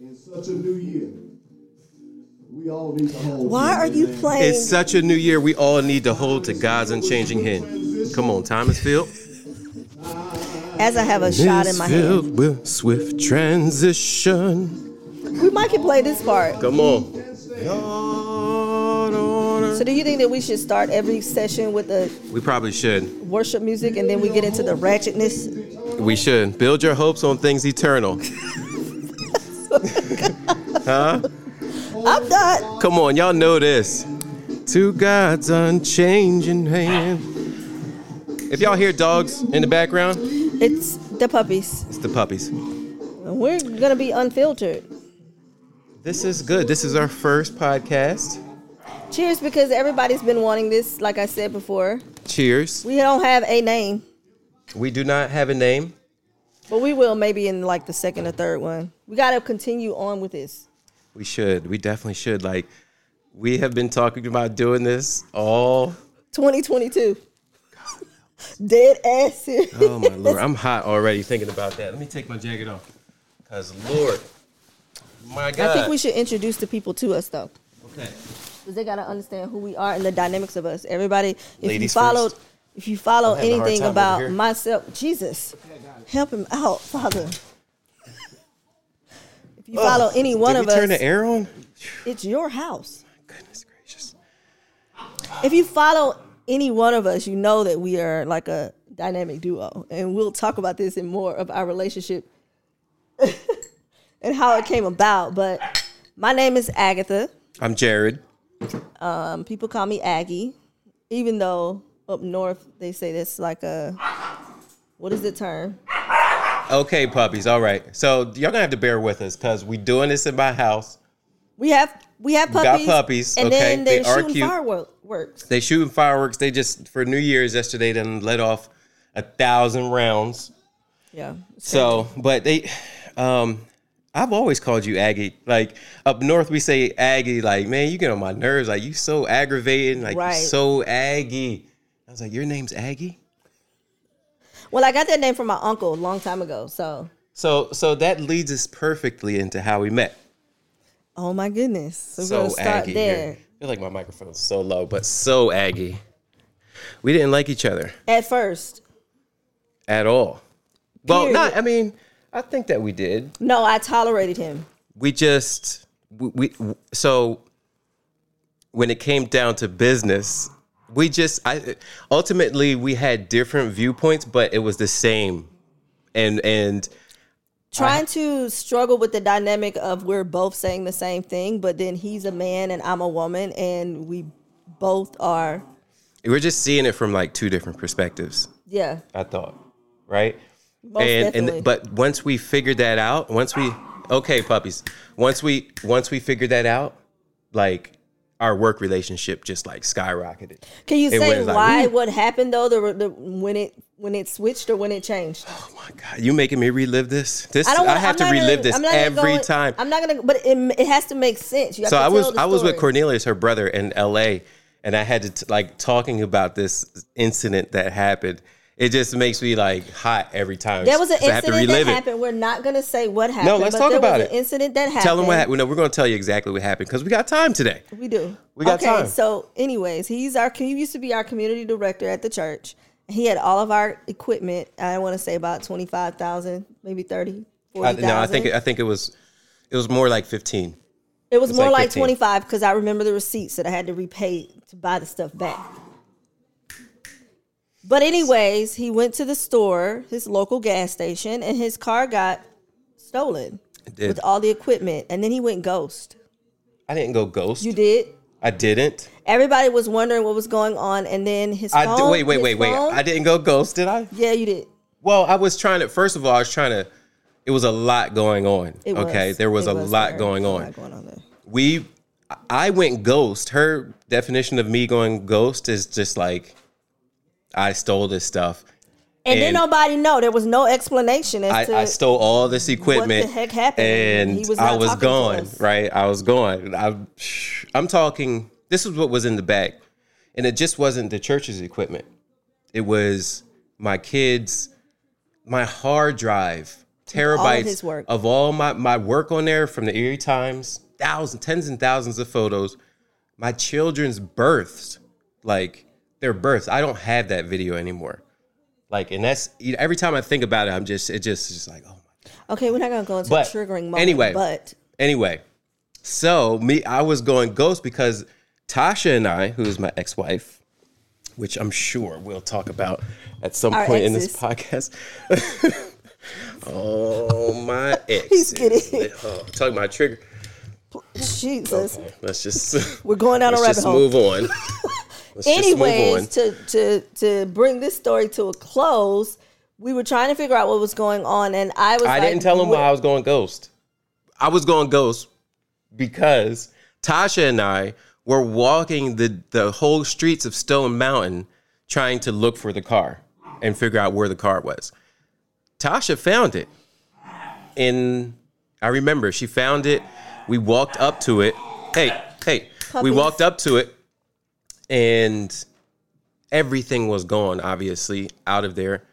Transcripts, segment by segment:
In such a new year, we all need to hold. Why are you playing? It's such a new year. We all need to hold to God's unchanging hand. Come on, Thomas is filled. As I have a shot in my hand, with swift transition. we might can play this part. Come on. So, do you think that we should start every session with a We probably should. worship music and then we get into the ratchetness? We should build your hopes on things eternal. Huh? I'm not. Come on, y'all know this. To God's unchanging hand. If y'all hear dogs in the background, It's the puppies. it's the puppies. We're gonna be unfiltered. This is good. This is our first podcast. Cheers, because everybody's been wanting this. Like I said before, Cheers. we don't have a name, We do not have a name. but we will maybe in like the second or third one. We got to continue on with this. We should. We definitely should. Like, we have been talking about doing this all. 2022. Dead ass. Oh my lord, I'm hot already thinking about that. Let me take my jacket off. Cause Lord, my God. I think we should introduce the people to us though. Okay. Because they gotta understand who we are and the dynamics of us. Everybody, if you Ladies followed, first. if you follow I'm having a hard anything about myself, Jesus, help him out, Father. If you follow any one Did of we turn us, the air on? it's your house. Goodness gracious. If you follow any one of us, you know that we are like a dynamic duo, and we'll talk about this in more of our relationship and how it came about. But my name is Agatha. I'm Jarid. Um, people call me Aggie, even though up north they say that's like a what is the term? Okay, puppies. All right. So y'all gonna have to bear with us because we doing this in my house. We have we have We got puppies, puppies, and okay, then they're they are shooting cute. fireworks. They shooting fireworks. They just for New Year's yesterday then let off a thousand rounds. Yeah. So, but they, um, I've always called you Aggie. Like up north, we say Aggie. Like, man, you get on my nerves. Like, you so aggravating. Like, Right. so Aggie. I was like, your name's Aggie. Well, I got that name from my uncle a long time ago. So, So, so that leads us perfectly into how we met. oh my goodness, so we're gonna start Aggie. there. I feel like my microphone's so low, but so Aggie. We didn't like each other At first, at all. Well, Period. not. I mean, I think that we did. no, I tolerated him. we just we, we so when it came down to business we just i ultimately we had different viewpoints but it was the same. And and Trying to struggle with the dynamic of we're both saying the same thing, but then he's a man and I'm a woman, and we both are, we're just seeing it from like two different perspectives. Yeah, i thought right? Most and definitely. and but once we figured that out once we okay puppies once we once we figured that out like our work relationship just like skyrocketed Can you it say like, why? woo. what happened though? The, the when it when it switched or when it changed? oh my god you making me relive this this I i, don't. Wanna, have I'm to relive gonna, this every go- time I'm not gonna. But it, it has to make sense. You have So I was I was with. Cornelius, her brother, in L.A., and I had to t- like talking about this incident that happened. It just makes me like hot every time. There was an 'cause I have to incident that it. happened. We're not gonna say what happened. No, let's but talk there about was it. An incident that happened. Tell them what happened. No, we're going to tell you exactly what happened because we got time today. We do. We got time. okay, time. So, anyways, he's our. He used to be our community director at the church. He had all of our equipment. I want to say about twenty five thousand, maybe 30, I, no, I think I think it was it was more like fifteen. It was more like like, 25 because I remember the receipts that I had to repay to buy the stuff back. But anyways, he went to the store, his local gas station, and his car got stolen It did. with all the equipment. And then he went ghost. I didn't go ghost. You did. I didn't. Everybody was wondering what was going on, and then his I phone. d- wait wait wait wait. phone- I didn't go ghost. Did I? yeah, you did. Well, I was trying to. First of all, I was trying to. It was a lot going on. It okay, was. there was It a lot there. going A on. lot going on there. we I went ghost. Her definition of me going ghost is just like I stole this stuff. And, then And- nobody know. There was no explanation as I, to I stole all this equipment. What the heck happened? And He was I was gone. Right, I was gone. I, I'm talking. This is what was in the bag, and it just wasn't the church's equipment. It was my kids, my hard drive terabytes his work. of all my, my work on there from the Erie Times, thousands, tens and thousands of photos, my children's births, like their births. I don't have that video anymore. Like, and that's every time I think about it, I'm just it just just like, oh my. Okay, we're not gonna go into But a triggering moment. anyway. but Anyway, so me, I was going ghost because Tasha and I, who is my ex-wife, which I'm sure we'll talk about at some Our point in this podcast. oh my ex. He's kidding. Oh, talking about trigger. Jesus, Let's just we're going down a rabbit just hole. move on. Let's just move on. Anyways, to to to bring this story to a close, we were trying to figure out what was going on, and I was. I like, didn't tell him why I was going ghost. I was going ghost because Tasha and I were walking the the whole streets of Stone Mountain trying to look for the car and figure out where the car was. Tasha found it. And I remember she found it. We walked up to it. Hey, hey. We walked up to it and everything was gone, obviously, out of there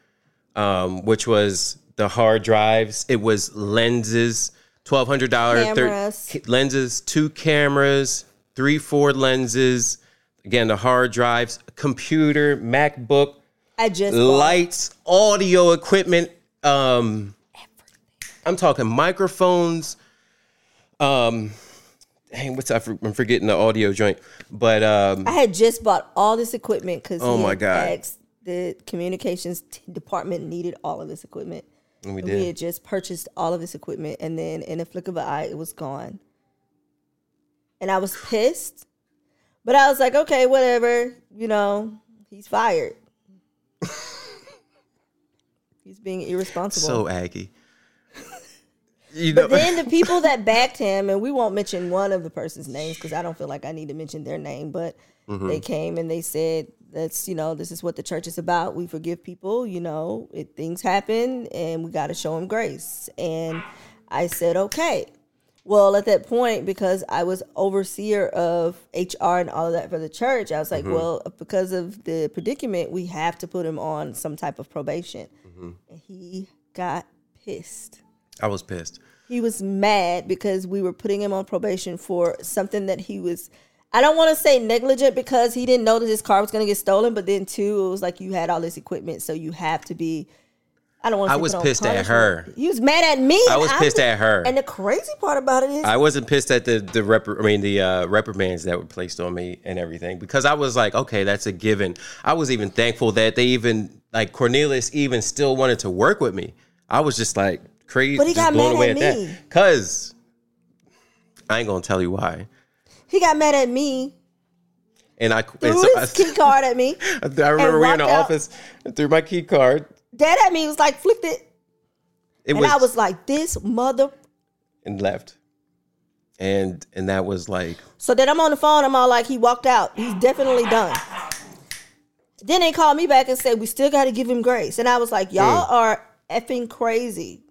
um, which was the hard drives. It was lenses, twelve hundred dollars Cameras. lenses, two cameras, three Ford lenses. Again, the hard drives, computer, MacBook, I just bought- lights, audio equipment. Um, I'm talking microphones. Um, dang, what's I for- I'm forgetting the audio joint, but um, I had just bought all this equipment because Oh my God. asked the communications department needed all of this equipment. we And did. we had just purchased all of this equipment, and then in a flick of an eye, it was gone. And I was pissed, but I was like, okay, whatever. You know, he's fired. he's being irresponsible. so aggy. You know, But then the people that backed him, and we won't mention one of the person's names because I don't feel like I need to mention their name, but Mm-hmm. they came and they said, "That's you know, this is what the church is about. We forgive people. You know, it, things happen, and we got to show them grace." And I said, "Okay." Well, at that point, because I was overseer of HR and all of that for the church, I was Mm-hmm. like, "Well, because of the predicament, we have to put him on some type of probation." Mm-hmm. And he got pissed I was pissed. he was mad because we were putting him on probation for something that he was I don't want to say negligent because he didn't know that his car was going to get stolen, but then too it was like you had all this equipment so you have to be I don't want to say. I was pissed at her. He was mad at me. I was pissed at her. And the crazy part about it is I wasn't pissed at the the rep- I mean the uh, reprimands that were placed on me and everything because I was like, okay, that's a given. I was even thankful that they even like Cornelius even still wanted to work with me. I was just like crazy, But he got blown mad at me. Cause I ain't gonna tell you why. he got mad at me, And I threw and so his key card at me, I, I remember we were in the out. office and threw my key card. dead at me, was like flipped it. It And was, I was like, this mother and left. And and that was like So then I'm on the phone. I'm all like, he walked out. He's definitely done. Then they called me back and said, we still got to give him grace. And I was like, y'all Mm. are effing crazy.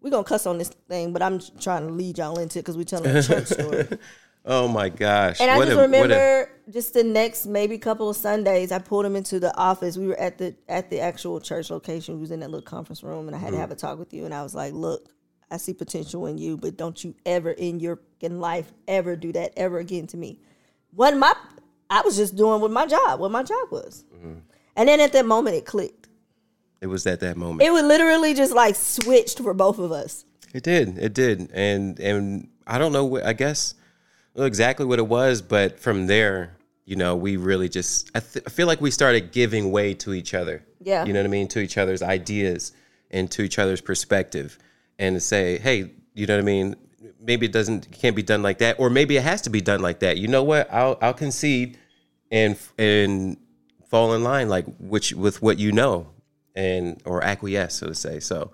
We're going to cuss on this thing, but I'm trying to lead y'all into it because we're telling a church story. oh my gosh. And I What just a- what a- remember just the next maybe couple of Sundays, I pulled him into the office. We were at the at the actual church location. We was in that little conference room, and I had to mm. have a talk with you. And I was like, "Look, I see potential in you, but don't you ever in your in life ever do that ever again to me." When my I was just doing what my job, what my job was, mm-hmm. and then at that moment it clicked. It was at that moment. It would literally just like switched for both of us. It did. It did. And and I don't know. what I guess exactly what it was, but from there, you know, we really just. I, th- I feel like we started giving way to each other. Yeah. You know what I mean? To each other's ideas and to each other's perspective, and to say, hey, you know what I mean? Maybe it doesn't can't be done like that, or maybe it has to be done like that. You know what? I'll I'll concede and and fall in line like which with what you know and or acquiesce so to say so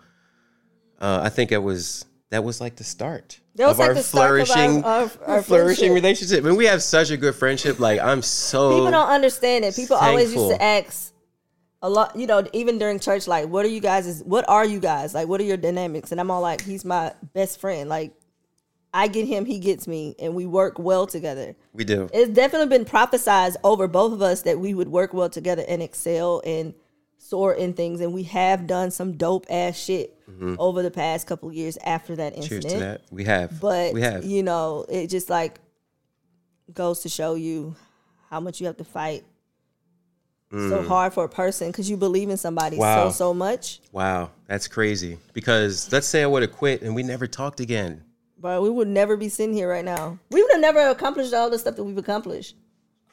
uh, i think it was that was like the start That was of like our the start of our- flourishing our- our flourishing friendship. relationship and we have such a good friendship like i'm so People don't understand it. People always used to ask a lot, you know, even during church, like, what are you guys? What are you guys? Like, what are your dynamics? And I'm all like, he's my best friend. Like, I get him, he gets me, and we work well together. we do It's definitely been prophesized over both of us that we would work well together and excel and soar in things, and we have done some dope ass shit over the past couple of years after that Mm-hmm. Cheers incident. to that. We have. But we have. you know, it just like goes to show you how much you have to fight so hard for a person because you believe in somebody Mm. Wow. so so much. Wow, that's crazy. Because let's say I would have quit and we never talked again. But we would never be sitting here right now. We would have never accomplished all the stuff that we've accomplished.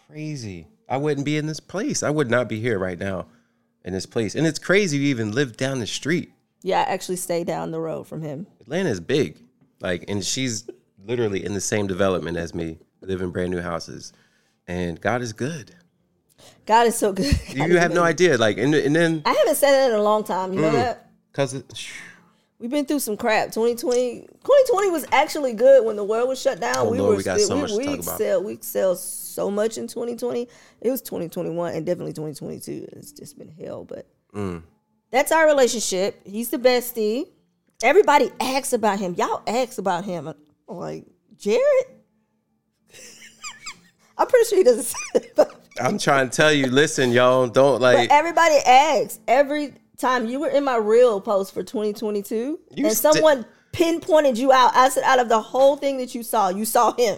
Crazy. I wouldn't be in this place. I would not be here right now in this place. And it's crazy you even live down the street. Yeah, I actually stay down the road from him. Atlanta is big. Like, and she's literally in the same development as me, live in brand new houses. And God is good. God is so good. You have no idea. Like, and, and then, I haven't said that in a long time. You Mm. know that? because We've been through some crap. 2020, 2020 was actually good when the world was shut down. Oh, we Lord, were we got still, so we, much to we talk about. Sell, we sell so much in 2020. It was 2021 and definitely 2022. It's just been hell, but Mm. that's our relationship. He's the bestie. Everybody asks about him. Y'all ask about him. I'm like, Jarid? I'm pretty sure he doesn't say that about I'm trying to tell you, listen, y'all, don't like, But everybody asks every time you were in my real post for 2022, You and sti- someone pinpointed you out. I said, out of the whole thing that you saw, you saw him.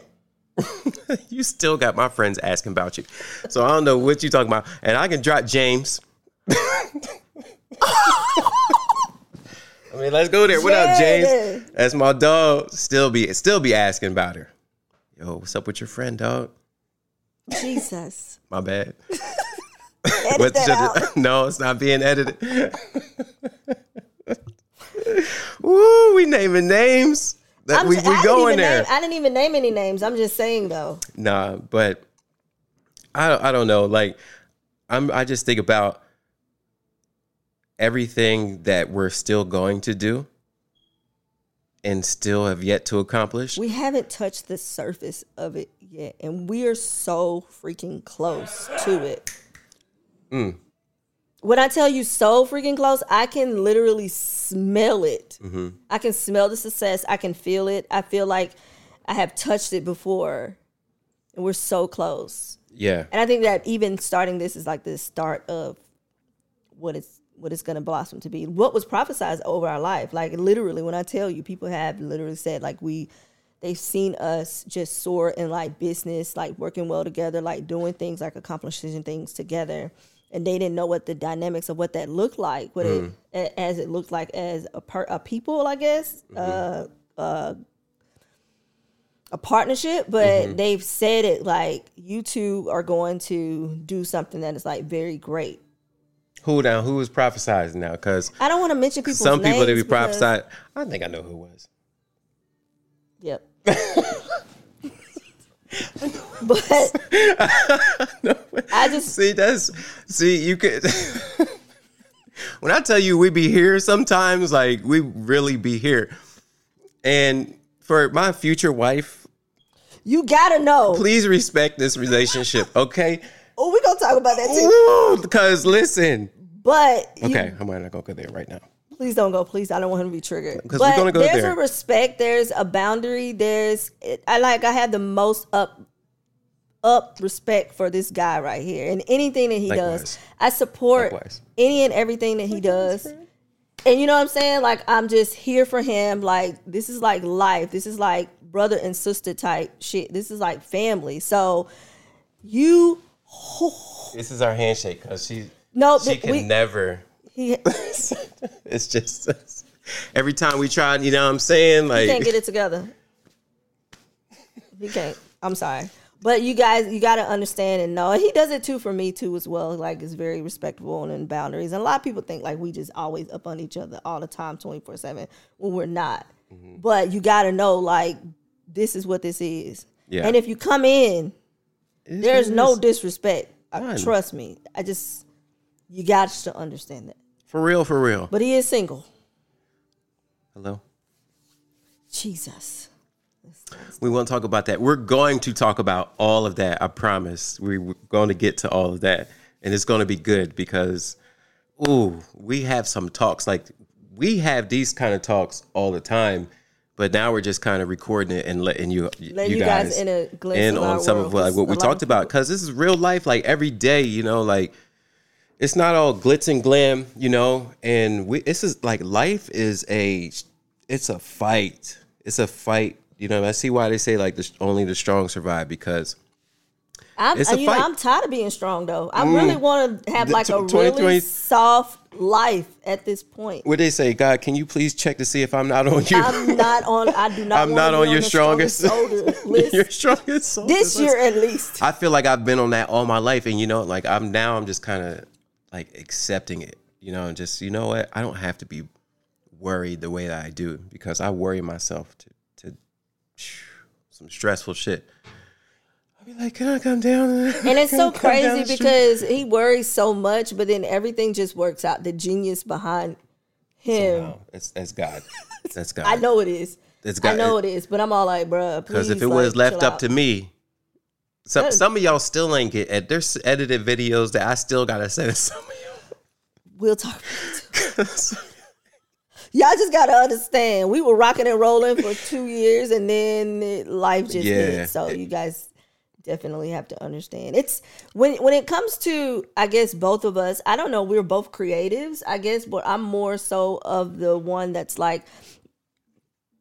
you still got my friends asking about you. So I don't know what you're talking about. And I can drop James. I mean, let's go there. What up, James? That's my dog. Still be still be asking about her. Yo, what's up with your friend, dog? Jesus, My bad. Edit What that out. no, it's not being edited. Woo, we naming names. That I'm we I we didn't going there. Name, I didn't even name any names. I'm just saying though. Nah, but I I don't know. Like I'm I just think about everything that we're still going to do and still have yet to accomplish. We haven't touched the surface of it yet, and we are so freaking close to it. Mm. When I tell you so freaking close, I can literally smell it. Mm-hmm. I can smell the success. I can feel it. I feel like I have touched it before, and we're so close. yeah. And I think that even starting this is like the start of what it's what it's going to blossom to be. What was prophesied over our life, like literally, when I tell you, people have literally said like we, they've seen us just soar in like business, like working well together, like doing things, like accomplishing things together. And they didn't know what the dynamics of what that looked like, what it as it looked like as a per, a people, I guess, uh, uh, a partnership. But they've said it like you two are going to do something that is like very great. Who now? Who was prophesizing now? Because I don't want to mention people's some people that be prophesied. I think I know who it was. Yep. but I just See, that's see, you could. when I tell you we be here, sometimes like we really be here. And for my future wife, you gotta know. please respect this relationship, okay? Oh, we gonna talk about that too. Because listen, But you, okay, I'm not gonna go there right now. Please don't go. Please, I don't want him to be triggered. 'Cause we're But gonna go there's there. a respect. There's a boundary. There's I like. I have the most up up respect for this guy right here and anything that he Likewise. does. I support Likewise. any and everything that he does. And you know what I'm saying? Like I'm just here for him. Like this is like life. This is like brother and sister type shit. This is like family. So you This is our handshake because she no she can we, never. he, It's just every time we try, you know what I'm saying? Like you can't get it together. You can't. I'm sorry. But you guys, you got to understand and know. He does it too for me too as well. Like it's very respectful and in boundaries. And a lot of people think like we just always up on each other all the time, 24 seven, when we're not. Mm-hmm. But you got to know like this is what this is. Yeah. And if you come in, It is there's no disrespect. None. Trust me. I just you got to understand that. For real, for real. But he is single. Hello. Jesus. We won't talk about that. We're going to talk about all of that. I promise. We- We're going to get to all of that, and it's going to be good because, ooh, we have some talks. Like we have these kind of talks all the time, but now we're just kind of recording it and letting you, you you guys guys, in a glimpse in on some world, of like what we talked about because this is real life. Like every day, you know, like it's not all glitz and glam, you know. And we, this is like life is a, it's a fight. It's a fight. You know, I see why they say like the, only the strong survive because I'm, It's a you fight. Mm. I'm tired of being strong though. I really want to have like a really soft life at this point. what they say, God, can you please check to see if I'm not on you? I'm not on. I do not. I'm not be on your strongest, soldier list your strongest this list. year at least. I feel like I've been on that all my life, and you know, like I'm now, I'm just kind of like accepting it, you know, and just you know what, I don't have to be worried the way that I do because I worry myself to to some stressful shit. I'll be like, can I come down? And it's so crazy because he worries so much, but then everything just works out. The genius behind him, that's that's God. That's God. I know it is. It's God. I know it is, but I'm all like, bruh, Because if please, it was left up out. to me, some That- some of y'all still ain't get ed- There's edited videos that I still gotta send to some of y'all. we'll talk. About it. Y'all just gotta understand. We were rocking and rolling for two years, and then it, life just Yeah. hit. So you guys definitely have to understand. It's when when it comes to, I guess both of us. I don't know. We're both creatives, I guess, but I'm more so of the one that's like.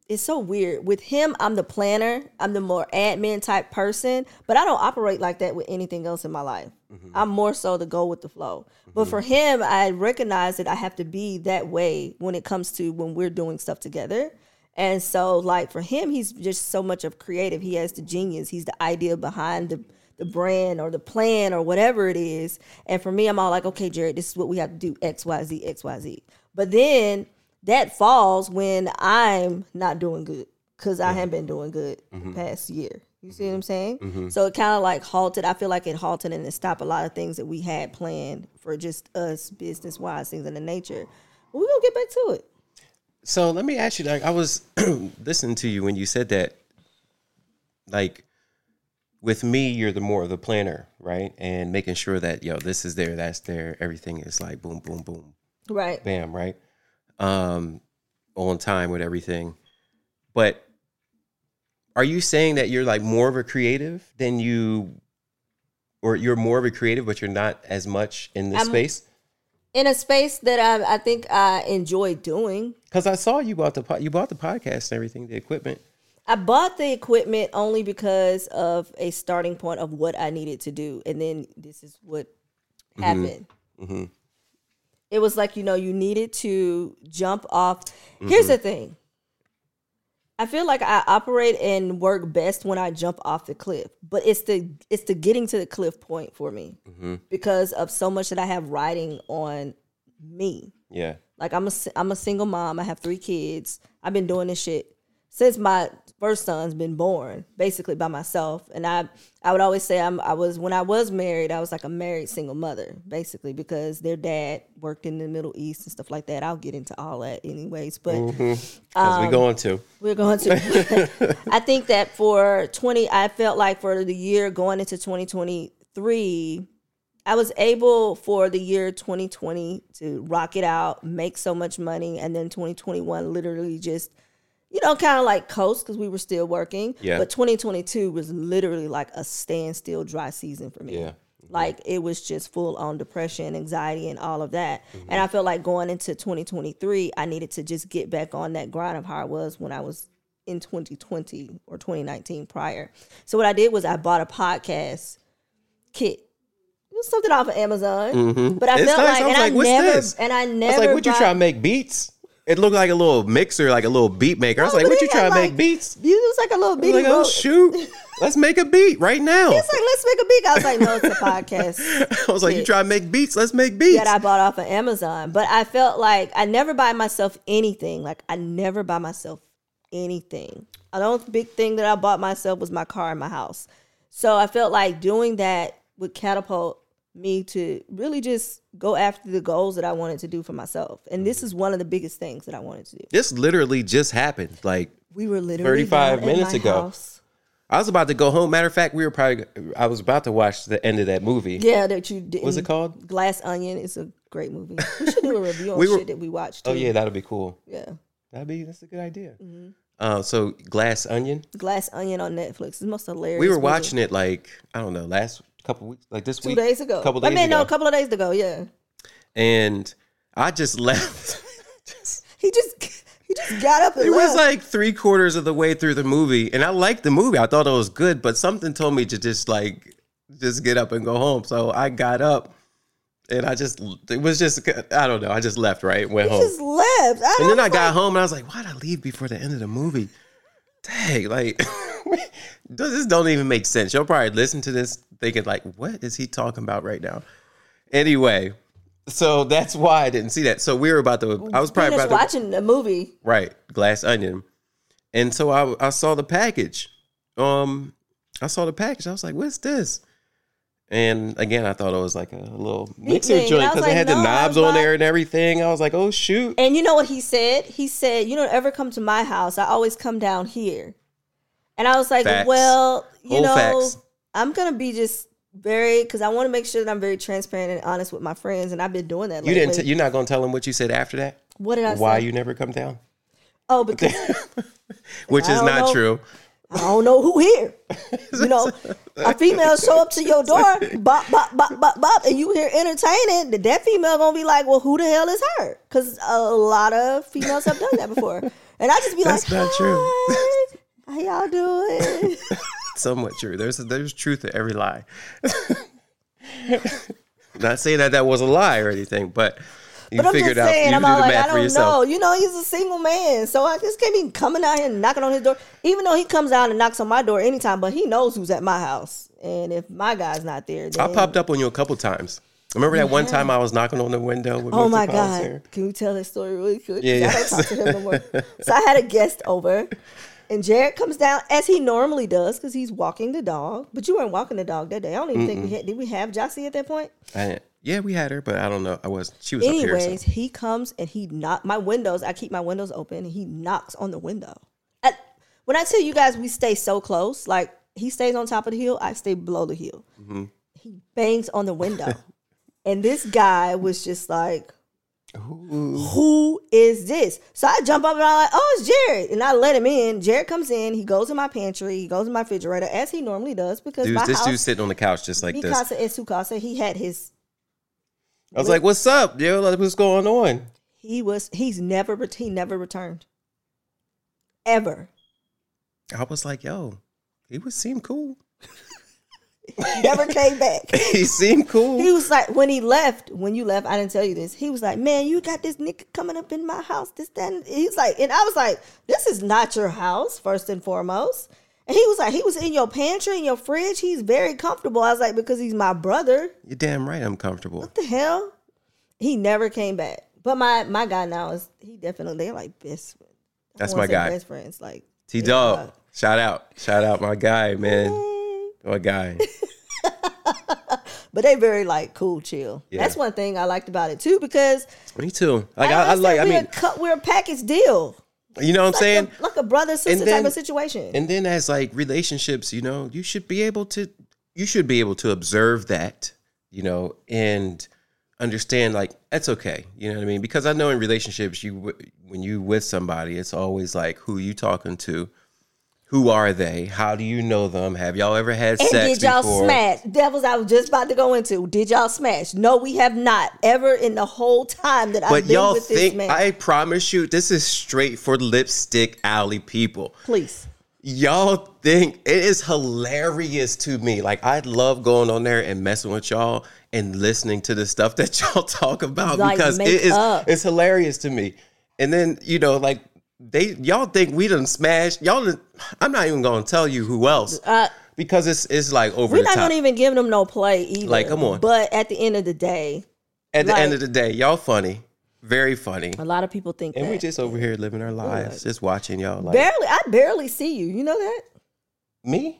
It's so weird. With him, I'm the planner. I'm the more admin type person, but I don't operate like that with anything else in my life. Mm-hmm. I'm more so the go with the flow. But for mm-hmm. him, I recognize that I have to be that way when it comes to when we're doing stuff together. And so, like for him, he's just so much of creative. He has the genius. He's the idea behind the the brand or the plan or whatever it is. And for me, I'm all like, okay, Jarid, this is what we have to do X, Y, Z, X, Y, Z. But then that falls when I'm not doing good because I haven't been doing good the mm-hmm. past year. You see what I'm saying? Mm-hmm. So it kind of like halted. I feel like it halted and it stopped a lot of things that we had planned for just us business wise, things in the nature. But we're going to get back to it. So let me ask you, like, I was listening to you when you said that, like, with me, you're the more of the planner, right? And making sure that, yo, this is there, that's there, everything is like boom, boom, boom, Right. bam, right? Um, on time with everything. But are you saying that you're like more of a creative than you, or you're more of a creative, but you're not as much in this I'm- space? In a space that I, I think I enjoy doing. Because I saw you bought the po- you bought the podcast and everything, the equipment. I bought the equipment only because of a starting point of what I needed to do, and then this is what happened. It was like you know you needed to jump off. Here's the thing. I feel like I operate and work best when I jump off the cliff, but it's the it's the getting to the cliff point for me mm-hmm. because of so much that I have riding on me. Yeah. Like I'm a I'm a single mom. I have three kids. I've been doing this shit since my first son's been born, basically by myself. And I I would always say I'm I was when I was married, I was like a married single mother, basically because their dad worked in the Middle East and stuff like that. I'll get into all that anyways, but As Um, we going to. we're going to. I think that for 20, I felt like for the year going into 2023, I was able for the year 2020 to rock it out, make so much money, and then 2021 literally just, you know, kind of like coast because we were still working. Yeah. But 2022 was literally like a standstill dry season for me. Yeah. Like it was just full on depression, anxiety, and all of that. Mm-hmm. And I felt like going into 2023, I needed to just get back on that grind of how I was when I was in 2020 or 2019 prior. So what I did was I bought a podcast kit. It was something off of Amazon, but I It's felt nice. like, I was and like, I "What's never, this?" and I I was never. like, what you try to make beats? It looked like a little mixer, like a little beat maker. I was like, what you trying to like, make beats? You was like a little I was like, oh shoot, let's make a beat right now. It's like let's make a beat. I was like, no, it's a podcast. I was like, you trying to make beats? Let's make beats. that I bought off of Amazon. But I felt like I never buy myself anything. Like I never buy myself anything. The only big thing that I bought myself was my car and my house. So I felt like doing that would catapult me to really just go after the goals that I wanted to do for myself. And this is one of the biggest things that I wanted to do. this literally just happened. Like We were literally 35 minutes ago. house. I was about to go home. Matter of fact, we were probably. I was about to watch the end of that movie. Yeah, that you did. What's it called? Glass Onion It's a great movie. We should do a review on We were- shit that we watched. Oh yeah, that'll be cool. yeah. That'd be that's a good idea. Mm-hmm. Uh, so Glass Onion. Glass Onion on Netflix. It's most hilarious. We were movie. watching it like I don't know last couple weeks, like this two week, days ago. couple I mean, ago. no, a couple of days ago. Yeah, and I just left. He just he just got up and It left. was like three quarters of the way through the movie, and I liked the movie. I thought it was good, but something told me to just like just get up and go home. So I got up, and I just it was just I don't know. I just left right, went he home, just left. And then I got home and I was like, why'd I leave before the end of the movie? Dang, like this don't even make sense. You'll probably listen to this thinking like, what is he talking about right now? Anyway. So that's why I didn't see that. So we were about to. I was probably about to watching the movie. Right, glass onion. And so I I saw the package. Um I saw the package. I was like, "What's this?" And again, I thought it was like a little mixer joint because it had no, the knobs on there and everything. I was like, "Oh shoot!" And you know what he said? He said, "You don't ever come to my house. I always come down here." And I was like, Facts. "Well, you Whole know, facts. I'm gonna be just very because I want to make sure that I'm very transparent and honest with my friends, and I've been doing that. You lately. didn't. T- you're not going to tell them what you said after that. what did I Why say? you never come down? oh, because Which is not know. true. I don't know who here. You know, a female show up to your door, bop, bop, bop, bop, bop, and you hear entertaining, that that female gonna be like, well, who the hell is her? Because a lot of females have done that before. And I just be That's like, not true. "Hi, How y'all doing? Somewhat true. There's there's truth to every lie. not saying that that was a lie or anything, but you But I'm figured just out. saying, you I'm do all the like, math I for don't yourself. know. You know, he's a single man, so I just can't be coming out here and knocking on his door. Even though he comes out and knocks on my door anytime, but he knows who's at my house, and if my guy's not there, then I popped up on you a couple times. Remember that one time I was knocking on the window with Oh Mr. my? God. Can we tell that story really quick? Yeah, 'Cause I don't talk to him no more. So I had a guest over, and Jarid comes down as he normally does because he's walking the dog. But you weren't walking the dog that day. I don't even think we had. Did we have Jossie at that point? Yeah, we had her, but I don't know. I was she was up here. Anyways, So. he comes and he knock my windows. I keep my windows open, and he knocks on the window. When I tell you guys, we stay so close. Like he stays on top of the hill, I stay below the hill. Mm-hmm. He bangs on the window, and this guy was just like, "Who is this?" So I jump up and I'm like, "Oh, it's Jarid," and I let him in. Jarid comes in. He goes in my pantry. He goes in my refrigerator as he normally does because Dude, my this house. dude sitting on the couch just like this. casa es su casa. He had his I was like, "What's up, yo? Like, what's going on?" he was he's never he never returned ever I was like, "Yo, he was seem cool. Never came back. He seemed cool." he was like when he left when you left i didn't tell you this. He was like man you got this nigga coming up in my house this that and he's like and i was like this is not your house first and foremost. And he was like he was in your pantry in your fridge. He's very comfortable. I was like because he's my brother. You're damn right. I'm comfortable. what the hell? He never came back. But my my guy now is he definitely they're like best That's my guy. best friends like T Dog, shout out, shout out, my guy, man, my guy. But they very like cool, chill. Yeah. That's one thing I liked about it too, because Me too. Like I, I, I like. I mean, a we're a package deal, you know what I'm like saying? a, like a brother sister then- type of situation. And then as like relationships, you know, you should be able to you should be able to observe that, you know, and understand like that's okay. You know what I mean? Because I know in relationships, you when you with somebody, it's always like who you talking to, who are they, how do you know them, have y'all ever had sex? and sex did y'all before? smash? Devils, I was just about to go into. Did y'all smash? No, we have not ever in the whole time that I've But been y'all with this think man. I promise you, this is straight for lipstick alley people. Please, y'all think it is hilarious to me. Like I love going on there and messing with y'all and listening to the stuff that y'all talk about Like, because it is up. it's hilarious to me. And then you know, like they y'all think we done smashed y'all. Done, I'm not even gonna tell you who else uh, because it's it's like over we're the not top. gonna even give them no play either. Like, come on. But at the end of the day, At the end of the day, y'all funny, very funny, a lot of people think and that. we just over here living our lives, just watching y'all. Like barely, I barely see you. You know that? me.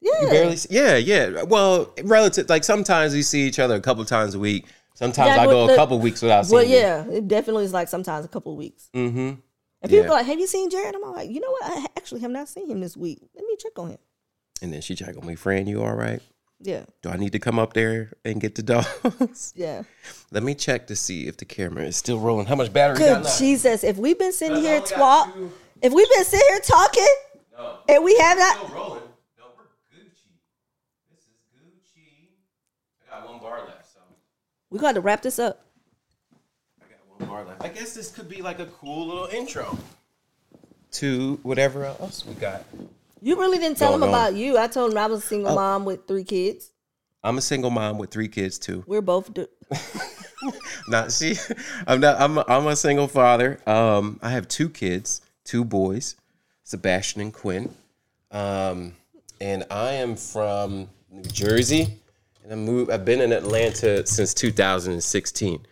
Yeah. You barely see, yeah, yeah. Well, relative, like sometimes we see each other a couple times a week. Sometimes Yeah, I go a couple weeks without seeing Well, yeah, it definitely is like sometimes a couple weeks. Mm-hmm. And people Yeah. are like, "Have you seen Jarid?" I'm like, "You know what? I actually have not seen him this week. Let me check on him." And then she check on me, friend, you all right? Yeah, Do I need to come up there and get the dogs? yeah. Let me check to see if the camera is still rolling. How much battery Good got? Jesus! If we've been sitting here That's all we got, talk, two. if we've been sitting here talking, No, and we have not, still rolling. No, we're Gucci. This is Gucci. I got one bar left, so. we're going to wrap this up. Our. I guess this could be like a cool little intro to whatever else we got. You really didn't tell Going him on. about you. I told him I was a single Oh. mom with three kids. I'm a single mom with three kids too. We're both. Do- Not see, I'm not. I'm a, I'm a single father. Um, I have two kids, two boys, Sebastian and Quinn. Um, and I am from New Jersey, and I moved. I've been in Atlanta since 2016.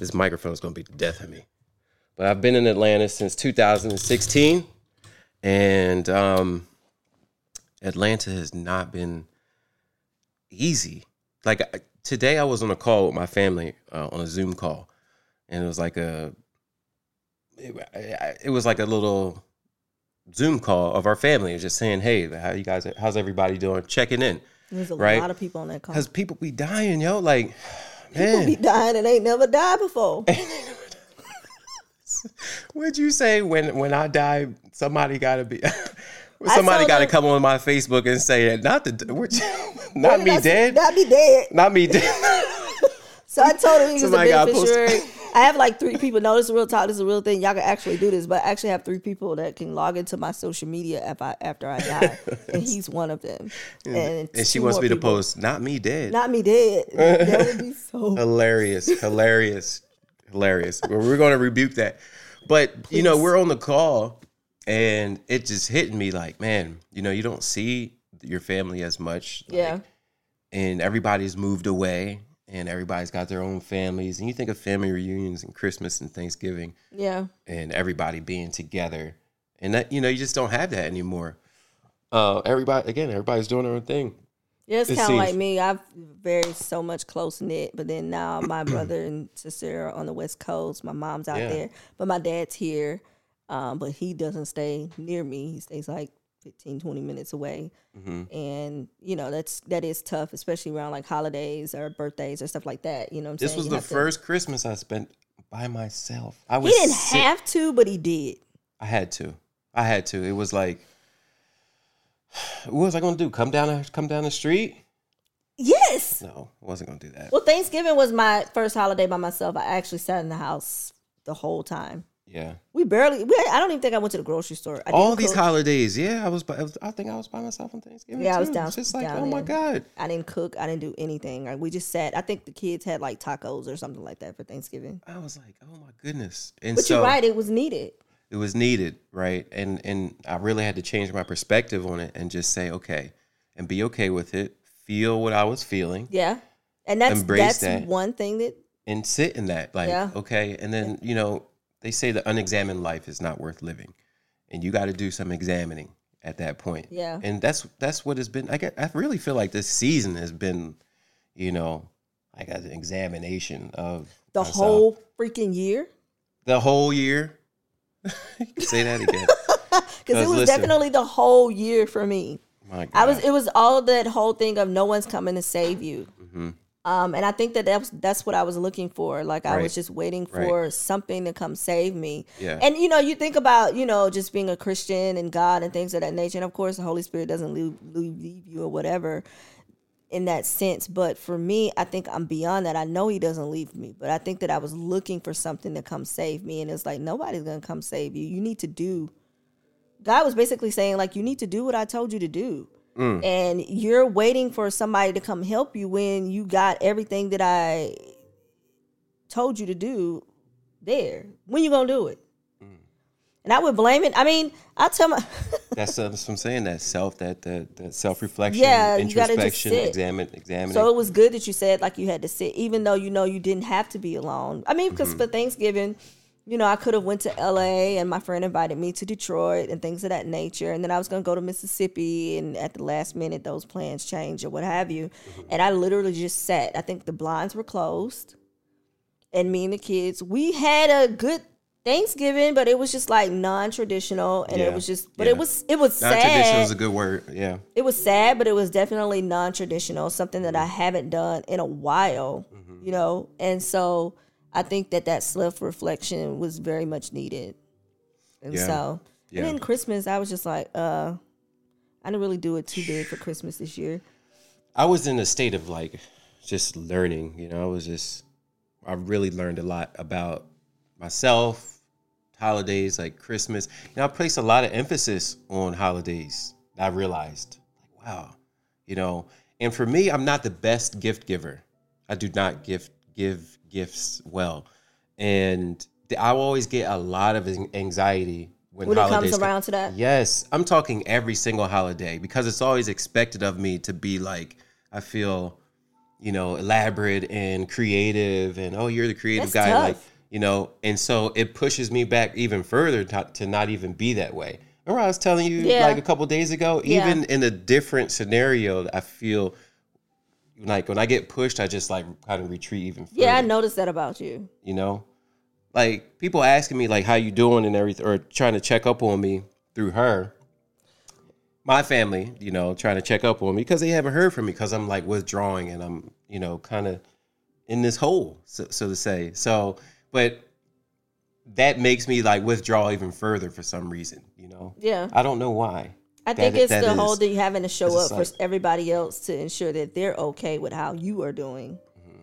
This microphone is gonna be the death of me, but I've been in Atlanta since 2016, and um, Atlanta has not been easy. Like I- today, I was on a call with my family uh, on a Zoom call, and it was like a, it, it was like a little Zoom call of our family, just saying, "Hey, how you guys? How's everybody doing? Checking in." There's a Right. lot of people on that call. Cause people be dying, yo. Like, People be dying and ain't never died before. what'd you say when when I die? Somebody gotta be. Somebody got to them- come on my Facebook and say it. Not the, which, not me dead. Not me dead. Not me dead. So I told him he was a Somebody gotta post- beneficiary. I have like three people. No, this is real talk. This is a real thing. Y'all can actually do this, but I actually have three people that can log into my social media if I, after I die, and he's one of them. And, and she wants me to post, not me dead. Not me dead. that would be so. hilarious, hilarious, hilarious. Well, we're going to rebuke that. But, you know, we're on the call and it just hitting me like, man, you know, you don't see your family as much. like, Yeah. and everybody's moved away and everybody's got their own families. And you think of family reunions and Christmas and Thanksgiving Yeah. and everybody being together. And that, you know, you just don't have that anymore. Uh, everybody, again, everybody's doing their own thing. Yeah, it's It kind of like me. I've very so much close knit, but then now my brother and sister are on the West Coast. My mom's out Yeah. there, but my dad's here. Um, but he doesn't stay near me. He stays like 15, 20 minutes away. Mm-hmm. And, you know, that's that is tough, especially around like holidays or birthdays or stuff like that. You know what I'm This saying? was You the have to- first Christmas I spent by myself. I He didn't sick. have to, but he did. I had to. I had to. It was like, what was I going to do? Come down, come down the street? Yes. No, I wasn't going to do that. Well, Thanksgiving was my first holiday by myself. I actually sat in the house the whole time. Yeah. We barely. We, I don't even think I went to the grocery store. I All these cook. holidays, yeah, I was. I was- I think I was by myself on Thanksgiving. Yeah, I was down- It's just like, down oh my god. I didn't cook. I didn't do anything. Like, we just sat. I think the kids had like tacos or something like that for Thanksgiving. I was like, oh my goodness. And But so you're right. It was needed. it was needed, right? And and I really had to change my perspective on it and just say, okay, and be okay with it. Feel what I was feeling Yeah. And that's Embrace that's that. one thing that and sit in that. Like, Yeah. okay. And then, you know, they say the unexamined life is not worth living. And you got to do some examining at that point. Yeah. And that's that's what has been I get, I really feel like this season has been, you know, like an examination of the myself. whole freaking year. the whole year. say that again. Because it was listen. definitely the whole year for me. My God. I was. It was all that whole thing of no one's coming to save you. Mm-hmm. Um, and I think that that's that's what I was looking for. Like I Right. was just waiting Right. for something to come save me. Yeah. And you know, you think about you know just being a Christian and God and things of that nature. And of course, the Holy Spirit doesn't leave, leave, leave you or whatever in that sense. But for me, I think I'm beyond that. I know He doesn't leave me, but I think that I was looking for something to come save me, and it's like nobody's gonna come save you. You need to do. God was basically saying like you need to do what I told you to do. And you're waiting for somebody to come help you when you got everything that I told you to do there. When you gonna do it? And I would blame it. I mean, I tell my that's, uh, that's what I'm saying. That self, that that, that self reflection, Yeah, introspection, examine, examining. so it was good that you said like you had to sit, even though you know you didn't have to be alone. I mean, because Mm-hmm. for Thanksgiving, you know, I could have went to LA and my friend invited me to Detroit and things of that nature, and then I was gonna go to Mississippi, and at the last minute those plans changed or what have you, Mm-hmm. and I literally just sat. I think the blinds were closed, and me and the kids, we had a good. Thanksgiving, but it was just like non-traditional, and Yeah, it was just, but yeah. it was, it was sad traditional is a good word. Yeah. it was sad, but it was definitely non-traditional, something that I haven't done in a while, Mm-hmm. you know. And so I think that that self-reflection was very much needed. And Yeah. so, Yeah. and then Christmas, I was just like, uh, I didn't really do it too big for Christmas this year. I was in a state of like just learning, you know, I was just I really learned a lot about myself, holidays like Christmas. You know, I place a lot of emphasis on holidays. I realized, like, wow, you know, and for me, I'm not the best gift giver. I do not gift give gifts well, and I always get a lot of anxiety when, when it comes around to that. Yes, I'm talking every single holiday because it's always expected of me to be like I feel, you know, elaborate and creative, and oh, you're the creative That's guy, tough. like you know, and so it pushes me back even further to, to not even be that way. Remember, I was telling you Yeah. like a couple days ago, Yeah. even in a different scenario, I feel like when I get pushed, I just like kind of retreat even further Yeah, I noticed that about you. you know? Like people asking me like how you doing and everything or trying to check up on me through her. My family you know trying to check up on me because they haven't heard from me because i'm like withdrawing and i'm you know kind of in this hole so, so to say. So but that makes me like withdraw even further for some reason you know? Yeah. i don't know why I think That- it's that the is- whole thing having to show up for everybody else to ensure that they're okay with how you are doing Mm-hmm.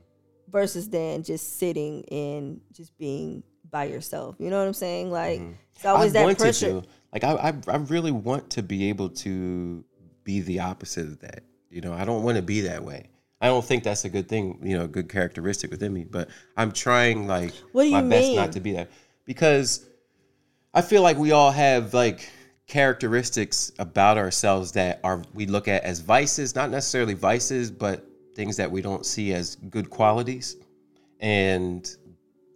versus then just sitting and just being by yourself. You know what I'm saying? Like it's I always that pressure. to. Like I, I, I really want to be able to be the opposite of that. You know, I don't want to be that way. I don't think that's a good thing. You know, a good characteristic within me. But I'm trying like What do you my you best not to be that because I feel like we all have like characteristics about ourselves that are we look at as vices, not necessarily vices, but things that we don't see as good qualities. And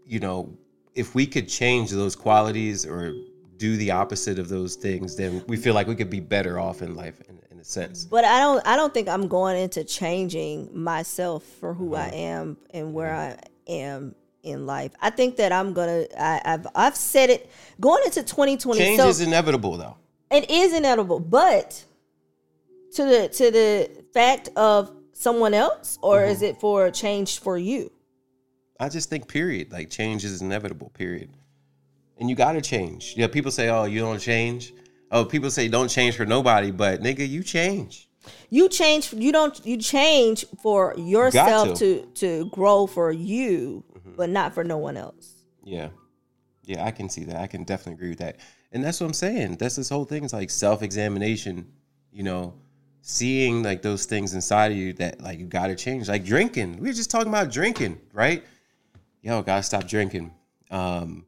you know, if we could change those qualities or do the opposite of those things, then we feel like we could be better off in life in, in a sense. But I don't I don't think I'm going into changing myself for who Mm-hmm. I am and where I am in life. I think that I'm gonna I, I've I've said it going into 2020. Change so is inevitable though. It is inevitable, but to the to the fact of someone else, or Mm-hmm. is it for change for you? I just think period. Like change is inevitable, period. And you gotta change. Yeah, people say, Oh, you don't change. Oh, people say don't change for nobody, but nigga, you change. You change. You don't. You change for yourself to. to to grow for you, Mm-hmm. but not for no one else. Yeah. Yeah, I can see that. I can definitely agree with that. And that's what I'm saying. That's this whole thing. It's like self examination, you know, seeing like those things inside of you that like you gotta change. Like drinking. We were just talking about drinking, right? Yo, gotta stop drinking. Um,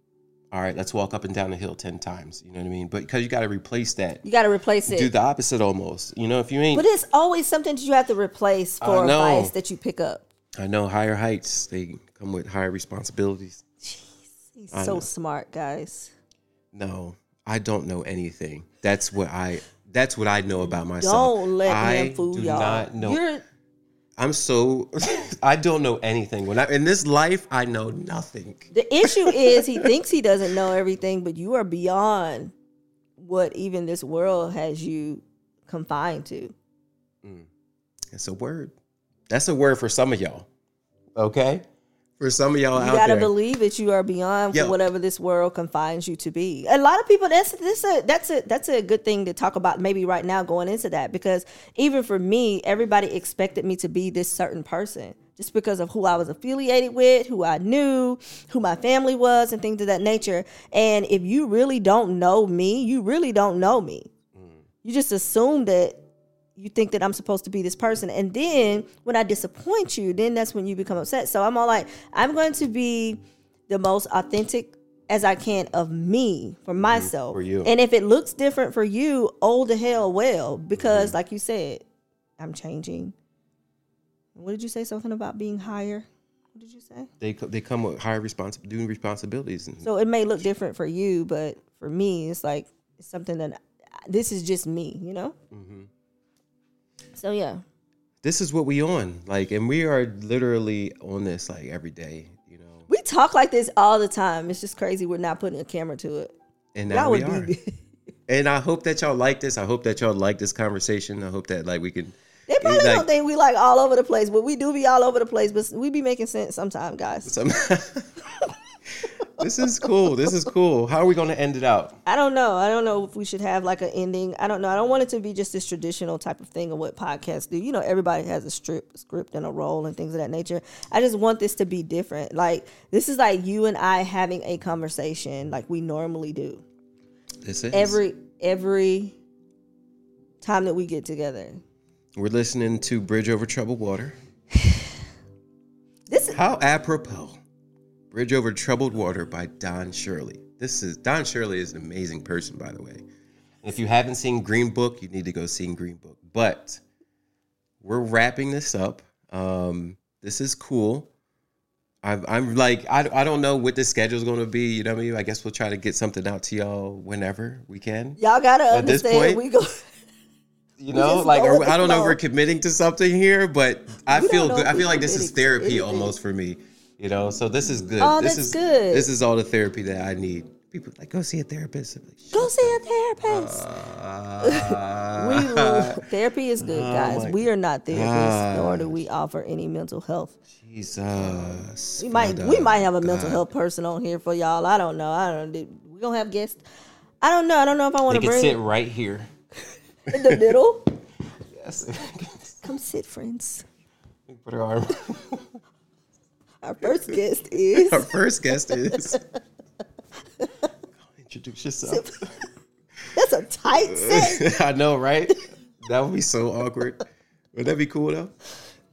all right, let's walk up and down the hill 10 times. You know what I mean? But because you gotta replace that. You got to replace it. Do the opposite almost. You know, if you ain't But it's always something that you have to replace for a vice that you pick up. I know higher heights, they come with higher responsibilities. Jeez, he's I so know. smart, guys. No, I don't know anything. That's what I. That's what I know about myself. Don't let I him fool do y'all. Not know. You're I'm so. I don't know anything. When I in this life, I know nothing. the issue is he thinks he doesn't know everything, but you are beyond what even this world has you confined to. Mm. It's a word. That's a word for some of y'all. Okay, for some of y'all out. You out gotta there. believe that you are beyond Yo. whatever this world confines you to be. A lot of people that's this a that's a that's a good thing to talk about maybe right now going into that because even for me, everybody expected me to be this certain person just because of who I was affiliated with, who I knew, who my family was, and things of that nature. And if you really don't know me, you really don't know me. Mm. You just assume that you think that I'm supposed to be this person. And then when I disappoint you, then that's when you become upset. So I'm all like, I'm going to be the most authentic as I can of me for myself. For you. And if it looks different for you, oh the hell well. Because Mm-hmm. like you said, I'm changing. What did you say? Something about being higher? What did you say? they they come with higher responsi- doing responsibilities. And, So it may look different for you, but for me, it's like it's something that this is just me, you know? Mm-hmm. So yeah. this is what we on like, and we are literally on this like every day. You know, We talk like this all the time. It's just crazy we're not putting a camera to it. and Y'all now we would are. be. And I hope that y'all like this. I hope that y'all like this conversation. I hope that like we can. They probably like- don't think we like all over the place, but we do be all over the place. But we be making sense sometime, guys. Some, this is cool. This is cool. How are we going to end it out? I don't know. I don't know if we should have like an ending. I don't know. I don't want it to be just this traditional type of thing of what podcasts do. You know, everybody has a strip, script and a role and things of that nature. I just want this to be different. Like this is like you and I having a conversation like we normally do. This is Every every time that we get together. We're listening to Bridge Over Troubled Water. This is How apropos. Bridge Over Troubled Water by Don Shirley. This is Don Shirley is an amazing person, by the way. And if you haven't seen Green Book, you need to go see Green Book. But we're wrapping this up. Um, this is cool. I'm, I'm like, I, I don't know what the schedule's going to be. You know what I mean? I guess we'll try to get something out to y'all whenever we can. y'all gotta At this understand. point, we go. You know, like are, I don't know if we're committing to something here, but I We feel good. I feel like this is therapy almost for me. You know, so this is good. Oh, this that's is good. This is all the therapy that I need. People like go see a therapist. Like, Go see a therapist. "Ah." we therapy is good, guys. Oh my We are not therapists, nor do we offer any mental health. Jesus. We might we might have a mental health person on here for y'all. I don't know. I don't. We gonna have guests. I don't know. I don't know if I want to bring sit right here. in the middle. Yes. Come sit, friends. Put her arm. Our first guest is Our first guest is. Introduce yourself. that's a tight set. I know, right? That would be so awkward. Would that be cool though?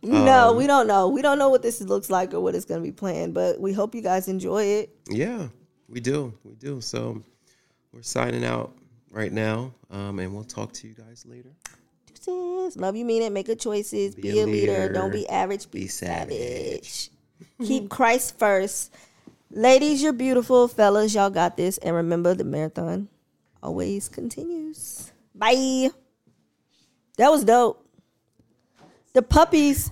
no, Um, we don't know. We don't know what this looks like or what it's gonna be playing, but we hope you guys enjoy it. Yeah, we do. We do. So we're signing out right now, um, and we'll talk to you guys later. Deuces. Love you, mean it. Make good choices. Be, a a leader. leader. Don't be average. Be, Be savage. Keep Christ first. Ladies, you're beautiful. Fellas, y'all got this. And remember, the marathon always continues. Bye. That was dope. The puppies.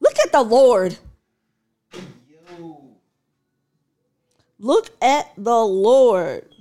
Look at the Lord. Look at the Lord.